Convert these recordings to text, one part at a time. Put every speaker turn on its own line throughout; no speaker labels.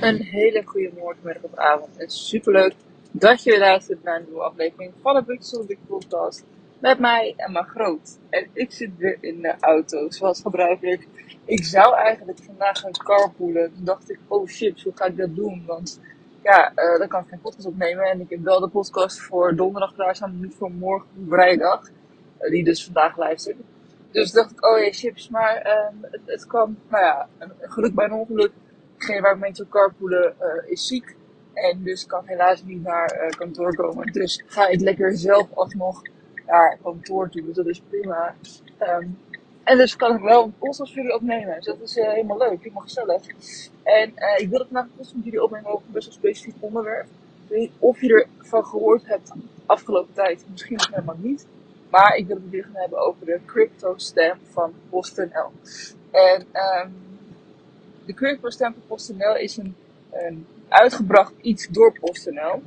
Een hele goede morgen, middag of avond. En superleuk dat je weer luistert naar een nieuwe aflevering van de Big Podcast. Met mij en mijn groot. En ik zit weer in de auto, zoals gebruikelijk. Ik zou eigenlijk vandaag gaan carpoolen. Toen dacht ik, oh shit, hoe ga ik dat doen? Want ja, uh, dan kan ik geen podcast opnemen. En ik heb wel de podcast voor donderdag klaarstaan, niet voor morgen vrijdag. Uh, die dus vandaag luistert. Dus dacht ik, oh ja, chips, maar uh, het, het kwam, nou ja, geluk bij een ongeluk degene waar ik mee zou carpoolen uh, is ziek. En dus kan helaas niet naar uh, kantoor komen. Dus ga ik lekker zelf alsnog naar kantoor toe. Dus dat is prima. Um, en dus kan ik wel een podcast jullie opnemen. Dus dat is uh, helemaal leuk, helemaal gezellig. En uh, ik wil het vandaag een met jullie opnemen over een best wel specifiek onderwerp. Ik weet niet of je ervan gehoord hebt afgelopen tijd. Misschien nog helemaal niet. Maar ik wil het met gaan hebben over de crypto stamp van PostNL. En um, de Curve Stempel PostNL is een, uitgebracht iets door PostNL.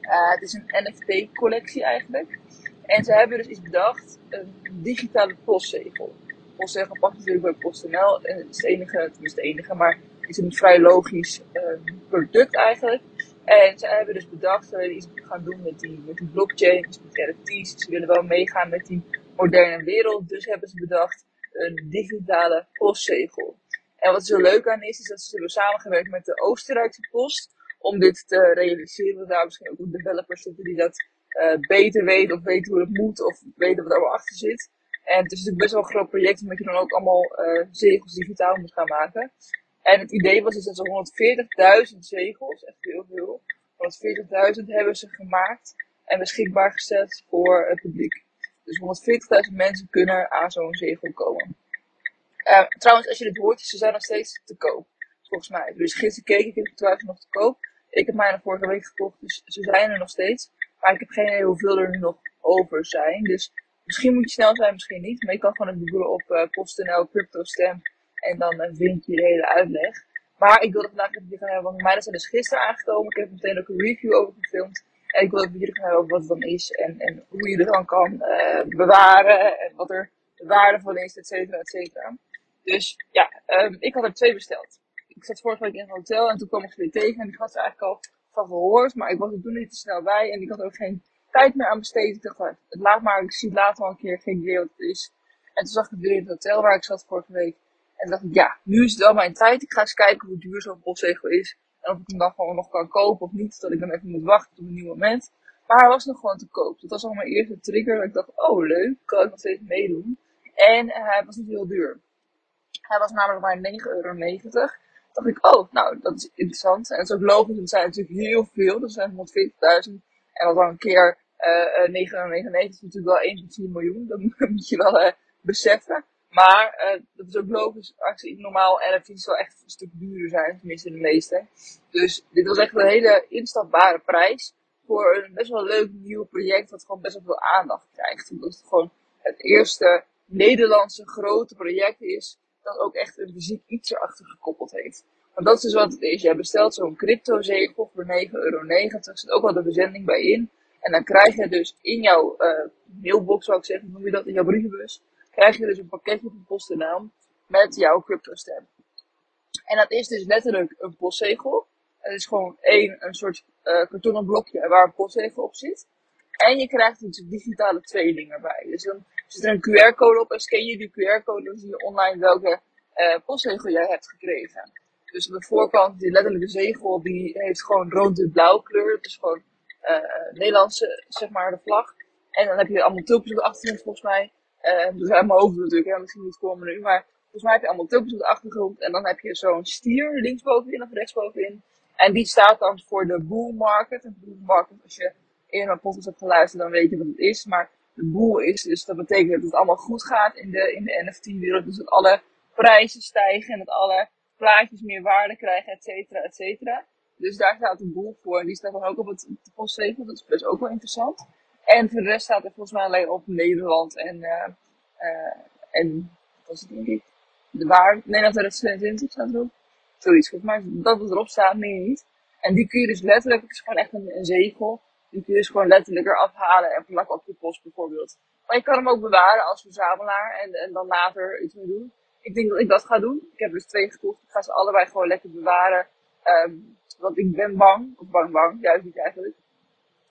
Uh, het is een NFT-collectie eigenlijk. En ze hebben dus iets bedacht, een digitale postzegel. Postzegel past natuurlijk bij PostNL. Het is het enige, het is het enige, maar het is een vrij logisch uh, product eigenlijk. En ze hebben dus bedacht dat ze iets gaan doen met die, met die blockchain, dus met NFT's. Ze willen wel meegaan met die moderne wereld. Dus hebben ze bedacht een digitale postzegel. En wat er zo leuk aan is, is dat ze hebben samengewerkt met de Oostenrijkse Post om dit te realiseren. Daar misschien ook developers zitten die dat uh, beter weten of weten hoe het moet of weten wat er allemaal achter zit. En het is natuurlijk best wel een groot project omdat je dan ook allemaal uh, zegels digitaal moet gaan maken. En het idee was dus dat ze 140.000 zegels, echt heel veel, 140.000 hebben ze gemaakt en beschikbaar gesteld voor het publiek. Dus 140.000 mensen kunnen aan zo'n zegel komen. Uh, trouwens, als je dit hoort, ze zijn nog steeds te koop. Volgens mij. Dus gisteren keek ik, ik trouwens nog te koop. Ik heb mij nog vorige week gekocht, dus ze zijn er nog steeds. Maar ik heb geen idee hoeveel er nog over zijn. Dus misschien moet je snel zijn, misschien niet. Maar je kan gewoon googlen op uh, PostNL Crypto Stamp. En dan uh, vind je de hele uitleg. Maar ik wilde vandaag even gaan hebben, want mij zijn dus gisteren aangekomen. Ik heb meteen ook een review over gefilmd. En ik wil even jullie gaan hebben over wat het dan is. En, en hoe je het dan kan uh, bewaren. En wat er de waarde van is, et cetera, et cetera. Dus ja, um, ik had er twee besteld. Ik zat vorige week in een hotel en toen kwam ik ze weer tegen. En ik had ze eigenlijk al van gehoord, maar ik was er toen niet te snel bij. En ik had ook geen tijd meer aan besteed. Ik dacht, het laat maar, ik zie het later wel een keer, geen idee wat het is. En toen zag ik het weer in het hotel waar ik zat vorige week. En dacht ik, ja, nu is het wel mijn tijd. Ik ga eens kijken hoe duur zo'n postzegel is. En of ik hem dan gewoon nog kan kopen of niet. Dat ik dan even moet wachten op een nieuw moment. Maar hij was nog gewoon te koop. Dat was al mijn eerste trigger. Dat ik dacht, oh leuk, kan ik nog steeds meedoen. En hij was niet heel duur. Hij was namelijk maar 9,90 euro. dacht ik, oh, nou, dat is interessant. En het is ook logisch, het zijn natuurlijk heel veel. Dat zijn 140.000. En wat dan een keer uh, 9,99 euro is natuurlijk wel 1,4 miljoen. Dat moet je wel beseffen. Maar dat is ook logisch je normaal NFT's wel echt een stuk duurder zijn, tenminste de meeste. Dus dit was echt een hele instapbare prijs voor een best wel leuk nieuw project dat gewoon best wel veel aandacht krijgt. Omdat het gewoon het eerste Nederlandse grote project is dat ook echt een fysiek iets erachter gekoppeld heeft. Want dat is dus wat het is. Jij bestelt zo'n cryptozegel voor 9,90 euro. Er zit ook wel de verzending bij in. En dan krijg je dus in jouw uh, mailbox, zou ik zeggen, noem je dat, in jouw brievenbus, krijg je dus een pakketje van PostNL met jouw cryptostamp. En dat is dus letterlijk een postzegel. Het is gewoon één, een soort uh, kartonnen blokje waar een postzegel op zit. En je krijgt een digitale tweeling erbij. Dus dan zit er een QR-code op en scan je die QR-code, dan zie je online welke uh, postzegel jij hebt gekregen. Dus aan de voorkant, die letterlijke zegel, die heeft gewoon rood-blauw kleur. Het is gewoon uh, Nederlandse, zeg maar, de vlag. En dan heb je allemaal tulpjes op de achtergrond, volgens mij. Uh, dus uit mijn hoofd natuurlijk, hè, misschien niet komen nu, maar volgens mij heb je allemaal tulpjes op de achtergrond. En dan heb je zo'n stier linksbovenin of rechtsbovenin. En die staat dan voor de bull market. En bull market, als je eerder naar podcast hebt geluisterd, dan weet je wat het is. Maar de boel is. Dus dat betekent dat het allemaal goed gaat in de, in de NFT-wereld. Dus dat alle prijzen stijgen en dat alle plaatjes meer waarde krijgen, et cetera, et cetera. Dus daar staat een boel voor. Die staat dan ook op het postzegel. Dat is dus ook wel interessant. En voor de rest staat er volgens mij alleen op Nederland en, uh, en wat was het denk ik? De waarde, Nederland 2022 staat erop. Zoiets, volgens mij dat wat erop staat, meer niet. En die kun je dus letterlijk, het is gewoon echt een, een zegel. Die kun je dus gewoon letterlijk eraf halen en plakken op je post bijvoorbeeld. Maar je kan hem ook bewaren als verzamelaar en, en dan later iets mee doen. Ik denk dat ik dat ga doen. Ik heb dus twee gekocht. Ik ga ze allebei gewoon lekker bewaren. Ehm, want ik ben bang, of bang bang, juist niet eigenlijk.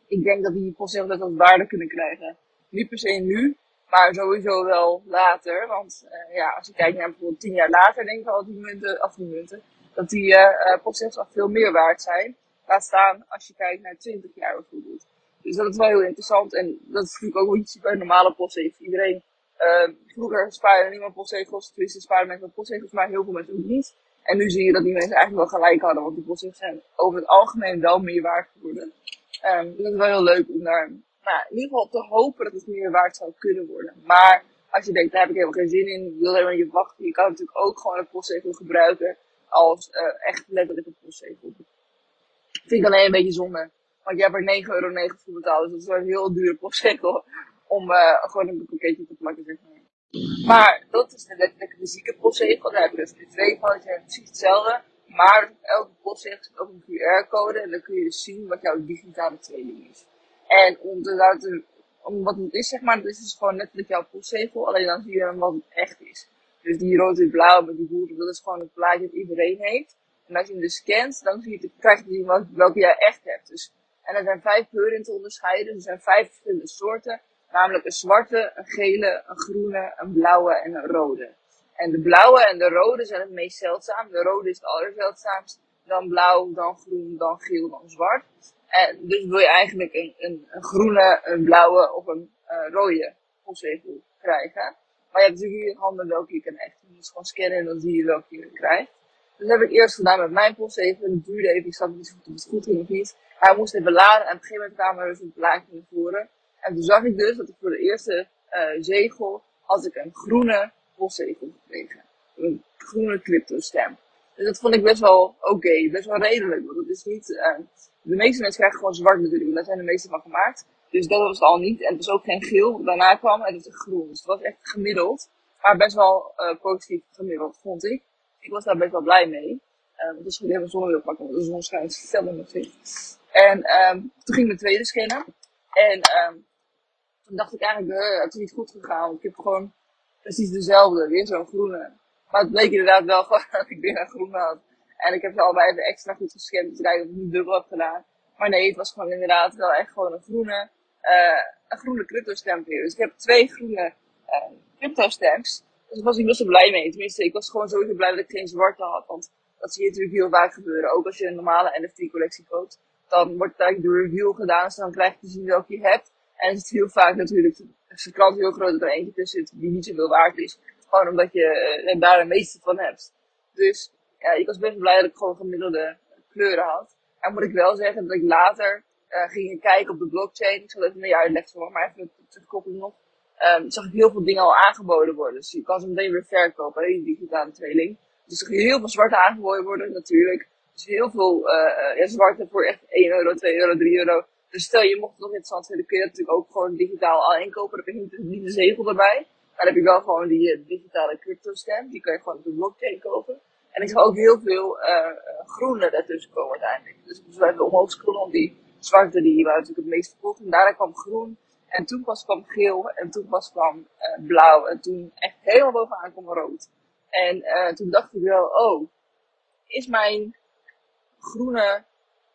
Ik denk dat die postzegels net wat waarde kunnen krijgen. Niet per se nu, maar sowieso wel later. Want uh, ja, als je kijkt naar bijvoorbeeld tien jaar later, denk ik al die munten, of die munten, dat die uh, postzegels al veel meer waard zijn. Laat staan als je kijkt naar 20 jaar bijvoorbeeld. Dus dat is wel heel interessant. En dat is natuurlijk ook iets bij normale postzegels. Iedereen, uh, vroeger spaarde niemand postzegels, tenminste spaarden mensen wel postzegels, maar heel veel mensen ook niet. En nu zie je dat die mensen eigenlijk wel gelijk hadden, want die postzegels zijn over het algemeen wel meer waard geworden. Um, dat is wel heel leuk om daar, nou, in ieder geval te hopen dat het meer waard zou kunnen worden. Maar als je denkt, daar heb ik helemaal geen zin in, je wil helemaal niet wachten, je kan natuurlijk ook gewoon een postzegel gebruiken als uh, echt letterlijk een postzegel. Vind ik alleen een beetje zonde. Want je hebt er 9,90 euro voor betaald. Dus dat is wel een heel dure postzegel om uh, gewoon een pakketje te plakken, maar. Dat is de letterlijke fysieke postzegel. Daar heb je dus twee van. Zijn precies hetzelfde. Maar elke postzegel zit ook een QR-code. En dan kun je dus zien wat jouw digitale tweeling is. En om om wat het is, zeg maar, dat is dus gewoon letterlijk jouw postzegel. Alleen dan zie je wat het echt is. Dus die rood-wit-blauw met die boeren, dat is gewoon het plaatje dat iedereen heeft. En als je hem dus scant, dan krijg je welke jij echt hebt. Dus, en er zijn vijf kleuren te onderscheiden. Dus er zijn vijf verschillende soorten. Namelijk een zwarte, een gele, een groene, een blauwe en een rode. En de blauwe en de rode zijn het meest zeldzaam. De rode is het allerzeldzaamst. Dan blauw, dan groen, dan geel, dan zwart. En dus wil je eigenlijk een, een, groene, een blauwe of een uh, rode postzegel krijgen. Maar je hebt natuurlijk in handen welke je kan echt. Je moet gewoon scannen en dan zie je welke je krijgt. Dat heb ik eerst gedaan met mijn postzegel. Het duurde even, ik zat niet zo goed of het goed ging of niet. Hij moest even laden en op een gegeven moment kwamen er dus een plaatje naar voren. En toen zag ik dus dat ik voor de eerste uh, zegel had ik een groene postzegel gekregen. Een groene crypto stem. Dus dat vond ik best wel oké, best wel redelijk. Want het is niet, uh, de meeste mensen krijgen gewoon zwart natuurlijk, daar zijn de meeste van gemaakt. Dus dat was het al niet. En het was ook geen geel, daarna kwam en het was groen. Dus het was echt gemiddeld. Maar best wel uh, positief gemiddeld, vond ik. Ik was daar best wel blij mee. Um, het is gewoon even zonnebril pakken, want de zon schijnt in mijn. En um, toen ging mijn tweede scannen. En um, toen dacht ik eigenlijk, uh, het is niet goed gegaan. Want ik heb gewoon precies dezelfde, weer zo'n groene. Maar het bleek inderdaad wel gewoon dat ik weer een groene had. En ik heb ze allebei even extra goed gescand, om te ik niet dubbel heb gedaan. Maar nee, het was gewoon inderdaad wel echt gewoon een groene, uh, een groene crypto stamp weer. Dus ik heb twee groene uh, crypto stamps. Dus daar was ik best wel blij mee. Tenminste, ik was gewoon sowieso blij dat ik geen zwarte had. Want dat zie je natuurlijk heel vaak gebeuren. Ook als je een normale NFT-collectie koopt. Dan wordt eigenlijk de review gedaan. Dus dan krijg je te zien welke je hebt. En het is heel vaak natuurlijk, de klant heel groot dat er eentje tussen zit die niet zoveel waard is. Gewoon omdat je uh, daar de meeste van hebt. Dus ja, ik was best blij dat ik gewoon gemiddelde kleuren had. En moet ik wel zeggen dat ik later uh, ging kijken op de blockchain. Ik zal even jou uitleggen, maar even terugkoppelen nog um, zag ik heel veel dingen al aangeboden worden. Dus je kan ze meteen weer verkopen, die digitale tweeling. Dus er heel veel zwarte aangeboden worden, natuurlijk. Dus heel veel uh, ja, zwarte voor echt 1 euro, 2 euro, 3 euro. Dus stel je mocht het nog interessant vinden, kun je dat natuurlijk ook gewoon digitaal al inkopen. Dan heb je niet, niet de zegel erbij. Maar dan heb je wel gewoon die uh, digitale crypto stamp. Die kan je gewoon op de blockchain kopen. En ik zag ook heel veel uh, groene daartussen komen uiteindelijk. Dus moest even omhoog scrollen, want die zwarte die waren natuurlijk het meest verkocht. En daarna kwam groen. En toen pas kwam geel en toen pas kwam uh, blauw en toen echt helemaal bovenaan kwam rood. En uh, toen dacht ik wel, oh, is mijn groene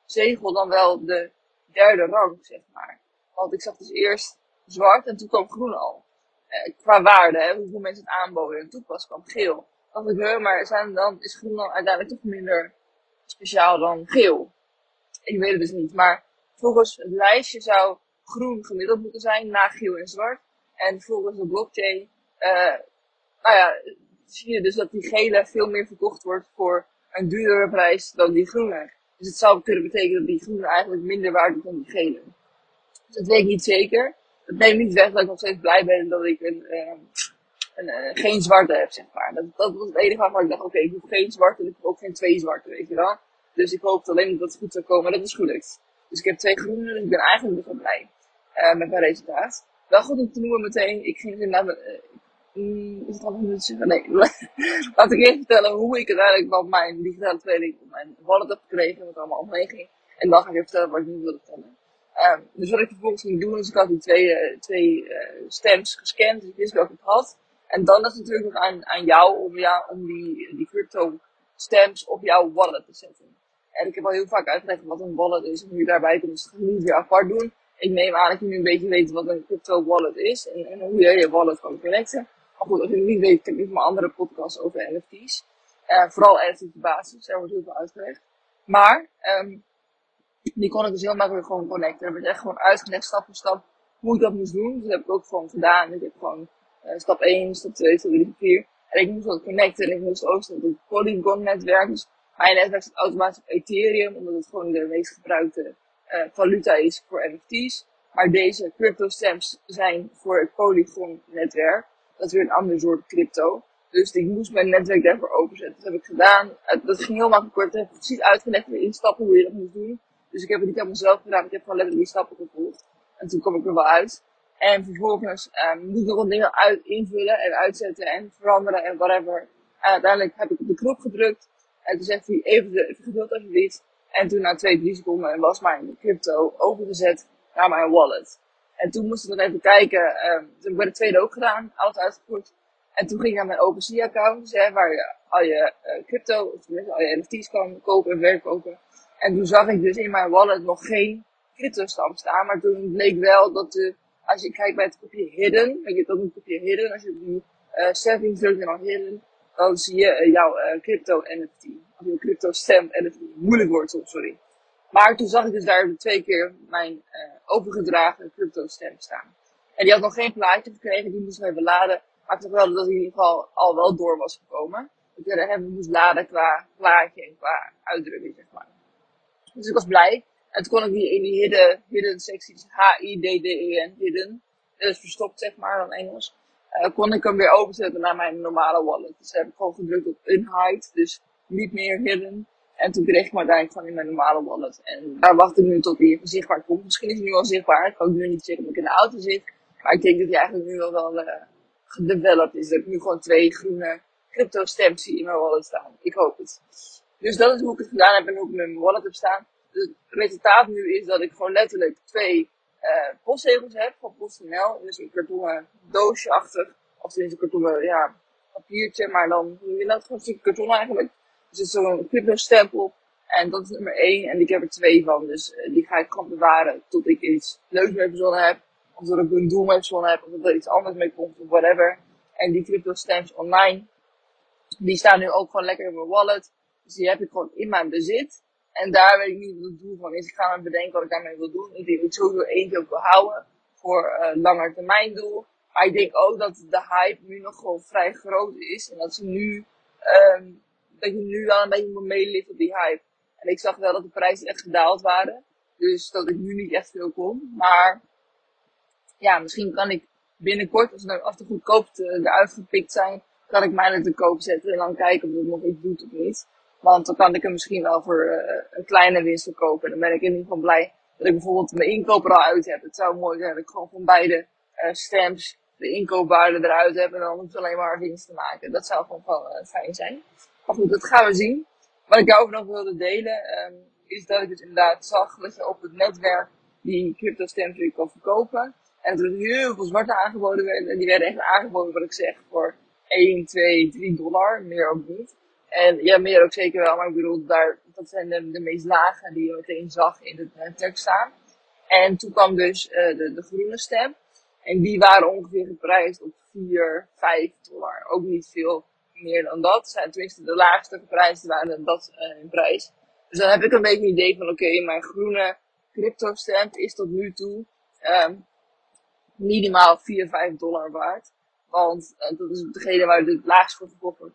zegel dan wel de derde rang, zeg maar. Want ik zag dus eerst zwart en toen kwam groen al. Uh, qua waarde, hè, hoeveel mensen het aanboden. En toen pas kwam geel. dacht ik, hè, maar zijn dan, is groen dan uiteindelijk toch minder speciaal dan geel? Ik weet het dus niet. Maar volgens het lijstje zou groen gemiddeld moeten zijn, na geel en zwart. En volgens de blockchain, uh, nou ja, zie je dus dat die gele veel meer verkocht wordt voor een duurdere prijs dan die groene. Dus het zou kunnen betekenen dat die groene eigenlijk minder waard is dan die gele. Dus dat weet ik niet zeker. Dat neemt niet weg dat ik nog steeds blij ben dat ik een, uh, een geen zwarte heb, zeg maar. Dat, dat was het enige waarvan ik dacht, oké, ik hoef geen zwarte en ik hoef ook geen twee zwarte, weet je wel. Dus ik hoopte alleen dat het goed zou komen en dat is gelukt. Dus ik heb twee groene en ik ben eigenlijk best wel blij uh, met mijn resultaat. Wel goed om te noemen meteen, ik ging inderdaad, uh, mm, is het al een minuutje? Nee, laat ik even vertellen hoe ik uiteindelijk van mijn digitale tweeling op mijn wallet heb gekregen, wat allemaal omheen ging. En dan ga ik even vertellen wat ik nu wilde vertellen. Um, dus wat ik vervolgens ging doen, is ik had die twee, uh, twee stamps gescand, dus ik wist welke ik had. En dan is het natuurlijk nog aan, aan jou om, ja, om die, die crypto stamps op jouw wallet te zetten. En ik heb al heel vaak uitgelegd wat een wallet is hoe je daarbij kunt. Niet weer apart doen. Ik neem aan dat je nu een beetje weet wat een crypto wallet is en, en hoe je je wallet kan connecten. Maar goed, als je het niet weet, kijk ik mijn andere podcast over NFT's. Uh, vooral NFT's basis, daar wordt heel veel uitgelegd. Maar, um, die kon ik dus heel makkelijk gewoon connecten. Er werd echt gewoon uitgelegd, stap voor stap, hoe ik dat moest doen. Dus dat heb ik ook gewoon gedaan. Ik heb gewoon uh, stap 1, stap 2, stap 3, 4. En ik moest dat connecten en ik moest ook op het Polygon netwerk. Dus mijn netwerk staat automatisch op Ethereum, omdat het gewoon de meest gebruikte uh, valuta is voor NFT's. Maar deze crypto stamps zijn voor het Polygon netwerk. Dat is weer een ander soort crypto. Dus ik moest mijn netwerk daarvoor openzetten. Dat heb ik gedaan. Dat ging heel makkelijk. Ik heb precies uitgelegd in stappen hoe je dat moet doen. Dus ik heb het niet helemaal zelf gedaan. Ik heb gewoon letterlijk die stappen gevolgd. En toen kom ik er wel uit. En vervolgens um, moet ik nog wat dingen uit, invullen en uitzetten en veranderen en whatever. En uiteindelijk heb ik op de knop gedrukt. En toen zegt hij even, even geduld alsjeblieft. En toen na twee, drie seconden was mijn crypto overgezet naar mijn wallet. En toen moest ik nog even kijken. Um, toen heb ik bij de tweede ook gedaan. Alles uitgevoerd. En toen ging ik naar mijn OpenSea-account, dus, waar je al je uh, crypto, of tenminste al je NFT's kan kopen en verkopen. En toen zag ik dus in mijn wallet nog geen crypto-stam staan. Maar toen bleek wel dat de, als je kijkt bij het kopje hidden, weet je dat een kopje hidden, als je die uh, settings drukt en dan hidden, dan zie je uh, jouw uh, crypto NFT. Of je crypto stamp NFT. Moeilijk soms, sorry. Maar toen zag ik dus daar twee keer mijn uh, overgedragen crypto stamp staan. En die had nog geen plaatje gekregen, die moest ik even laden. Maar ik zag wel dat hij in ieder geval al wel door was gekomen. Dat ik hem moest laden qua plaatje en qua uitdrukking, zeg maar. Dus ik was blij. En toen kon ik die in die hidden, hidden secties, H-I-D-D-E-N, hidden, dus verstopt zeg maar dan Engels, uh, kon ik hem weer overzetten naar mijn normale wallet. Dus heb ik gewoon gedrukt op unhide, dus niet meer hidden. En toen kreeg ik hem uiteindelijk gewoon in mijn normale wallet. En daar wacht ik nu tot hij zichtbaar komt. Misschien is hij nu al zichtbaar. Ik kan nu niet zeggen dat ik in de auto zit. Maar ik denk dat hij eigenlijk nu wel wel uh, gedeveloped is. Dat ik nu gewoon twee groene crypto stamps zie in mijn wallet staan. Ik hoop het. Dus dat is hoe ik het gedaan heb en hoe ik mijn wallet heb staan. Dus het resultaat nu is dat ik gewoon letterlijk twee uh, postzegels heb van PostNL. Dus een kartonnen doosje achter. Of tenminste een kartonnen, ja, papiertje. Maar dan je dat gewoon een stukje karton eigenlijk. Dus er is zo'n crypto stempel. En dat is nummer 1. En ik heb er twee van. Dus uh, die ga ik gewoon bewaren tot ik iets leuks mee verzonnen heb. Of dat ik een doel mee verzonnen heb. Of dat er iets anders mee komt. Of whatever. En die crypto stamps online. Die staan nu ook gewoon lekker in mijn wallet. Dus die heb ik gewoon in mijn bezit. En daar weet ik niet wat het doel van is. Ik ga me bedenken wat ik daarmee wil doen. Ik denk dat ik sowieso eentje ook wil houden. Voor uh, langer termijn doel. Maar ik denk ook dat de hype nu nog gewoon vrij groot is. En dat ze nu, um, dat je nu wel een beetje moet meelift op die hype. En ik zag wel dat de prijzen echt gedaald waren. Dus dat ik nu niet echt veel kon. Maar ja, misschien kan ik binnenkort, als, er, als de goedkoopste eruit gepikt zijn, kan ik mij te koop zetten. En dan kijken of het nog iets doet of niet. Want dan kan ik hem misschien wel voor uh, een kleine winst verkopen. En dan ben ik in ieder geval blij dat ik bijvoorbeeld mijn inkoop er al uit heb. Het zou mooi zijn dat ik gewoon van beide uh, stamps de inkoopwaarde eruit heb. En dan hoef ik alleen maar winst te maken. Dat zou gewoon wel uh, fijn zijn. Maar goed, dat gaan we zien. Wat ik daarover nog wilde delen, um, is dat ik dus inderdaad zag dat je op het netwerk die crypto stamps weer kan verkopen. En dat er heel veel zwarte aangeboden werden. En die werden echt aangeboden, wat ik zeg, voor 1, 2, 3 dollar. Meer ook niet. En ja, meer ook zeker wel, maar ik bedoel, daar, dat zijn de, de meest lage die je meteen zag in het netwerk staan. En toen kwam dus uh, de, de groene stem. En die waren ongeveer geprijsd op 4, 5 dollar. Ook niet veel meer dan dat. Zijn tenminste de laagste geprijsd waren dat uh, in prijs. Dus dan heb ik een beetje een idee van, oké, mijn groene crypto stamp is tot nu toe um, minimaal 4, 5 dollar waard. Want uh, dat is degene waar het laagst voor verkocht wordt.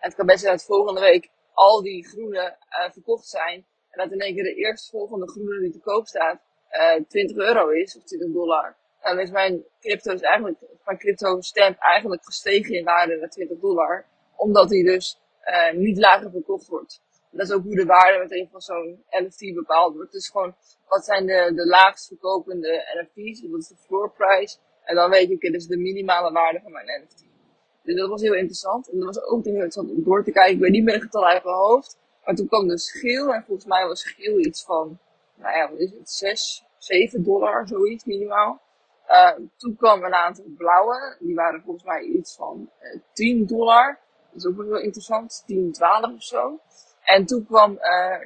En het kan best zijn dat volgende week al die groene uh, verkocht zijn. En dat in één keer de eerste volgende groene die te koop staat uh, eh, 20 euro is, of 20 dollar. En dan is mijn crypto eigenlijk, mijn crypto stamp eigenlijk gestegen in waarde naar 20 dollar. Omdat die dus uh, niet lager verkocht wordt. Dat is ook hoe de waarde meteen van zo'n NFT bepaald wordt. Dus gewoon, wat zijn de, de laagst verkopende NFT's? Wat is de floor price? En dan weet oké, dit is de minimale waarde van mijn NFT. Dus dat was heel interessant. En dat was ook heel interessant om door te kijken. Ik weet niet meer de getal uit mijn hoofd. Maar toen kwam de schil. En volgens mij was schil iets van, nou ja, wat is het? 6, 7 dollar, zoiets minimaal. Uh, toen kwam een aantal blauwe. Die waren volgens mij iets van uh, 10 dollar. Dat is ook wel heel interessant. 10, 12 of zo. En toen kwam uh,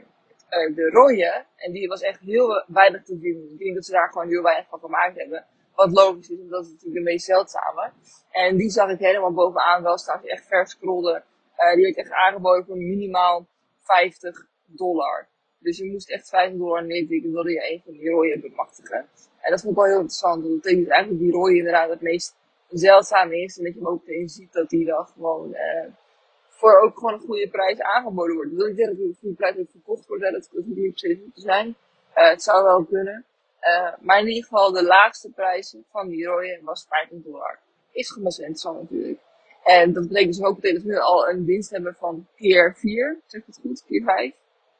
uh, de rode. En die was echt heel weinig te vinden. Ik denk dat ze daar gewoon heel weinig van gemaakt hebben. Wat logisch is, omdat het natuurlijk de meest zeldzame. En die zag ik helemaal bovenaan wel staan. Echt ver scrolde. Uh, die werd echt aangeboden voor minimaal 50 dollar. Dus je moest echt 50 dollar neertikken, wilde je een van die rode bemachtigen. En dat vond ik wel heel interessant. Want dat betekent eigenlijk die rode inderdaad het meest zeldzaam is. En dat je hem ook meteen ziet dat die dan gewoon uh, voor ook gewoon een goede prijs aangeboden wordt. Dat wil ik zeggen dat het een goede prijs ook verkocht wordt. Dat het niet op zich te zijn. Uh, het zou wel kunnen. Uh, maar in ieder geval de laagste prijs van die rode was 15 dollar. Is best interessant natuurlijk. En dat betekent dus ook dat we al een winst hebben van keer 4. Zeg het goed? Keer 5.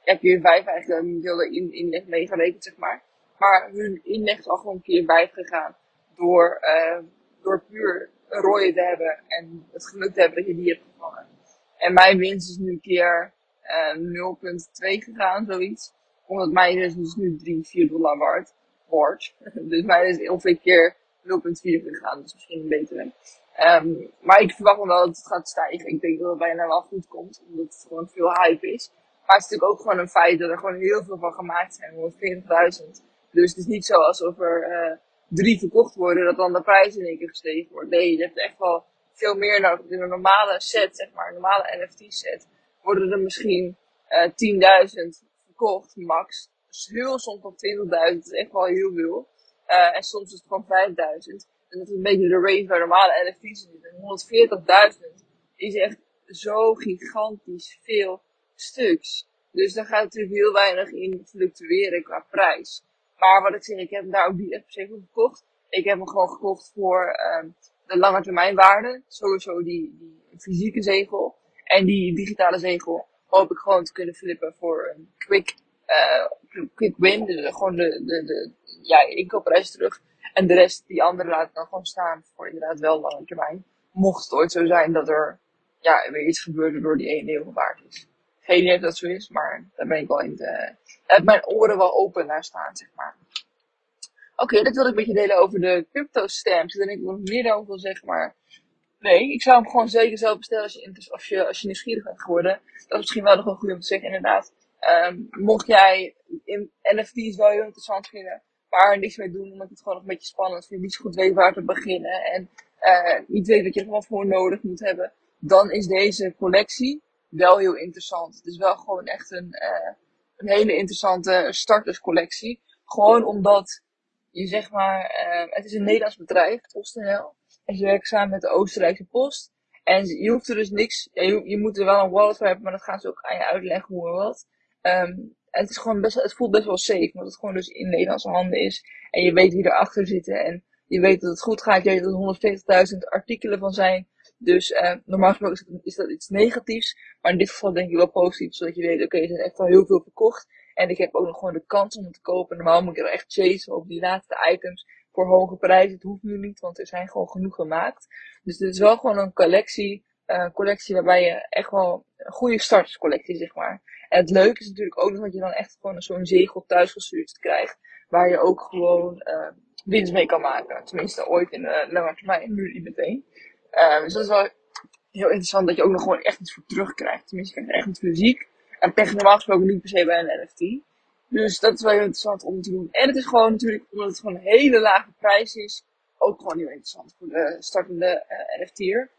Ja, keer 5 eigenlijk niet heel in, inleg meegerekend, zeg maar. Maar hun inleg is al gewoon keer 5 gegaan. Door, uh, door puur een rode te hebben en het geluk te hebben dat je die hebt gevangen. En mijn winst is nu keer uh, 0,2 gegaan, zoiets. Omdat mijn is dus nu 3, 4 dollar waard. Dus mijn is ongeveer keer 0,4 gegaan. Dus misschien een betere. Um, maar ik verwacht wel dat het gaat stijgen. Ik denk dat het bijna wel goed komt. Omdat het gewoon veel hype is. Maar het is natuurlijk ook gewoon een feit dat er gewoon heel veel van gemaakt zijn. 140.000. Dus het is niet zo alsof er uh, drie verkocht worden, dat dan de prijs in één keer gestegen wordt. Nee, je hebt echt wel veel meer nodig. In een normale set, zeg maar, een normale NFT set, worden er misschien uh, 10.000 verkocht, max. Heel soms nog 20.000, dat is echt wel heel veel. Uh, en soms is het gewoon 5.000. En dat is een beetje de range waar normale NFT's zitten. 140.000 is echt zo gigantisch veel stuks. Dus daar gaat natuurlijk heel weinig in fluctueren qua prijs. Maar wat ik zeg, ik heb hem daar ook niet echt per se voor gekocht. Ik heb hem gewoon gekocht voor um, de lange termijn waarde. Sowieso die, die fysieke zegel. En die digitale zegel hoop ik gewoon te kunnen flippen voor een quick, uh, quick win. Dus gewoon de, de, de ja, inkoopprijs terug. En de rest, die andere laat ik dan gewoon staan voor inderdaad wel lange termijn. Mocht het ooit zo zijn dat er ja, weer iets gebeurt waardoor die 1 euro waard is. Geen idee of dat zo is, maar daar ben ik wel in de, heb mijn oren wel open naar staan, zeg maar. Oké, dat wilde ik met je delen over de crypto stamps. Denk ik nog meer over wil zeggen, maar nee, ik zou hem gewoon zeker zelf bestellen als je, als je, als je nieuwsgierig bent geworden. Dat is misschien wel nog wel goed om te zeggen, inderdaad. Um, mocht jij in NFT's wel heel interessant vinden, maar er niks mee doen, omdat het gewoon nog een beetje spannend vindt, niet zo goed weet waar te beginnen en uh, niet weet wat je er gewoon voor nodig moet hebben, dan is deze collectie wel heel interessant. Het is wel gewoon echt een, uh, een hele interessante starterscollectie. Gewoon omdat je zeg maar, uh, het is een Nederlands bedrijf, PostNL. En ze werken samen met de Oostenrijkse Post. En je hoeft er dus niks, je, je moet er wel een wallet voor hebben, maar dat gaan ze ook aan je uitleggen hoe en wat. Um, het is gewoon best, het voelt best wel safe, omdat het gewoon dus in Nederlandse handen is. En je weet wie erachter zitten en je weet dat het goed gaat. Je weet dat er 140.000 artikelen van zijn. Dus uh, normaal gesproken is dat iets negatiefs. Maar in dit geval denk ik wel positief. Zodat je weet, oké, er zijn echt al heel veel verkocht. En ik heb ook nog gewoon de kans om het te kopen. Normaal moet ik er echt chasen op die laatste items voor hoge prijzen. Het hoeft nu niet, want er zijn gewoon genoeg gemaakt. Dus dit is wel gewoon een collectie. Uh, collectie waarbij je echt wel een goede starterscollectie, zeg maar. En het leuke is natuurlijk ook nog dat je dan echt gewoon zo'n zegel thuisgestuurd krijgt. Waar je ook gewoon uh, winst mee kan maken. Tenminste, ooit in de lange termijn, nu niet meteen. Uh, dus dat is wel heel interessant dat je ook nog gewoon echt iets voor terugkrijgt. Tenminste, je krijgt echt iets fysiek. En tegen normaal gesproken niet per se bij een NFT. Dus dat is wel heel interessant om te doen. En het is gewoon natuurlijk, omdat het gewoon een hele lage prijs is, ook gewoon heel interessant voor de startende uh, NFT'er.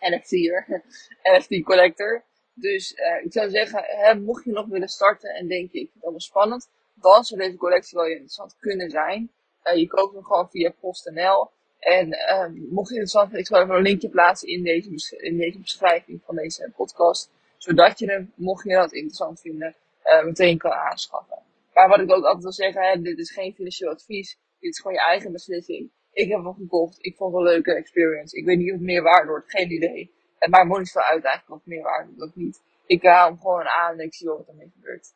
NFT'er. NFT collector. Dus uh, ik zou zeggen, hè, mocht je nog willen starten en denk je, ik vind het allemaal spannend, dan zou deze collectie wel interessant kunnen zijn. Uh, je koopt hem gewoon via PostNL. En uh, mocht je interessant vinden, ik zal even een linkje plaatsen in deze, in deze beschrijving van deze podcast. Zodat je hem, mocht je dat interessant vinden, uh, meteen kan aanschaffen. Maar wat ik ook altijd wil zeggen, hè, dit is geen financieel advies. Dit is gewoon je eigen beslissing. Ik heb hem gekocht. Ik vond het een leuke experience. Ik weet niet of het meer waarde wordt. Geen idee. Het maakt me niet veel uit eigenlijk of meer waarde of niet. Ik haal hem gewoon aan en ik zie wat ermee gebeurt.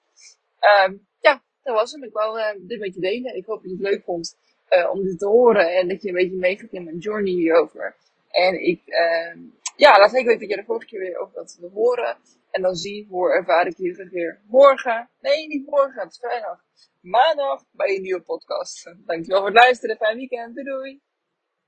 Um, ja, dat was hem. Ik wou uh, dit met je delen. Ik hoop dat je het leuk vond uh, om dit te horen. En dat je een beetje meegaat in mijn journey hierover. En ik, uh, ja, laat ik weten dat je de vorige keer weer over dat te horen. En dan zie, hoor, ervaar ik jullie weer morgen. Nee, niet morgen, het is vrijdag. Maandag bij een nieuwe podcast. Dankjewel voor het luisteren. Fijn weekend. Doei doei.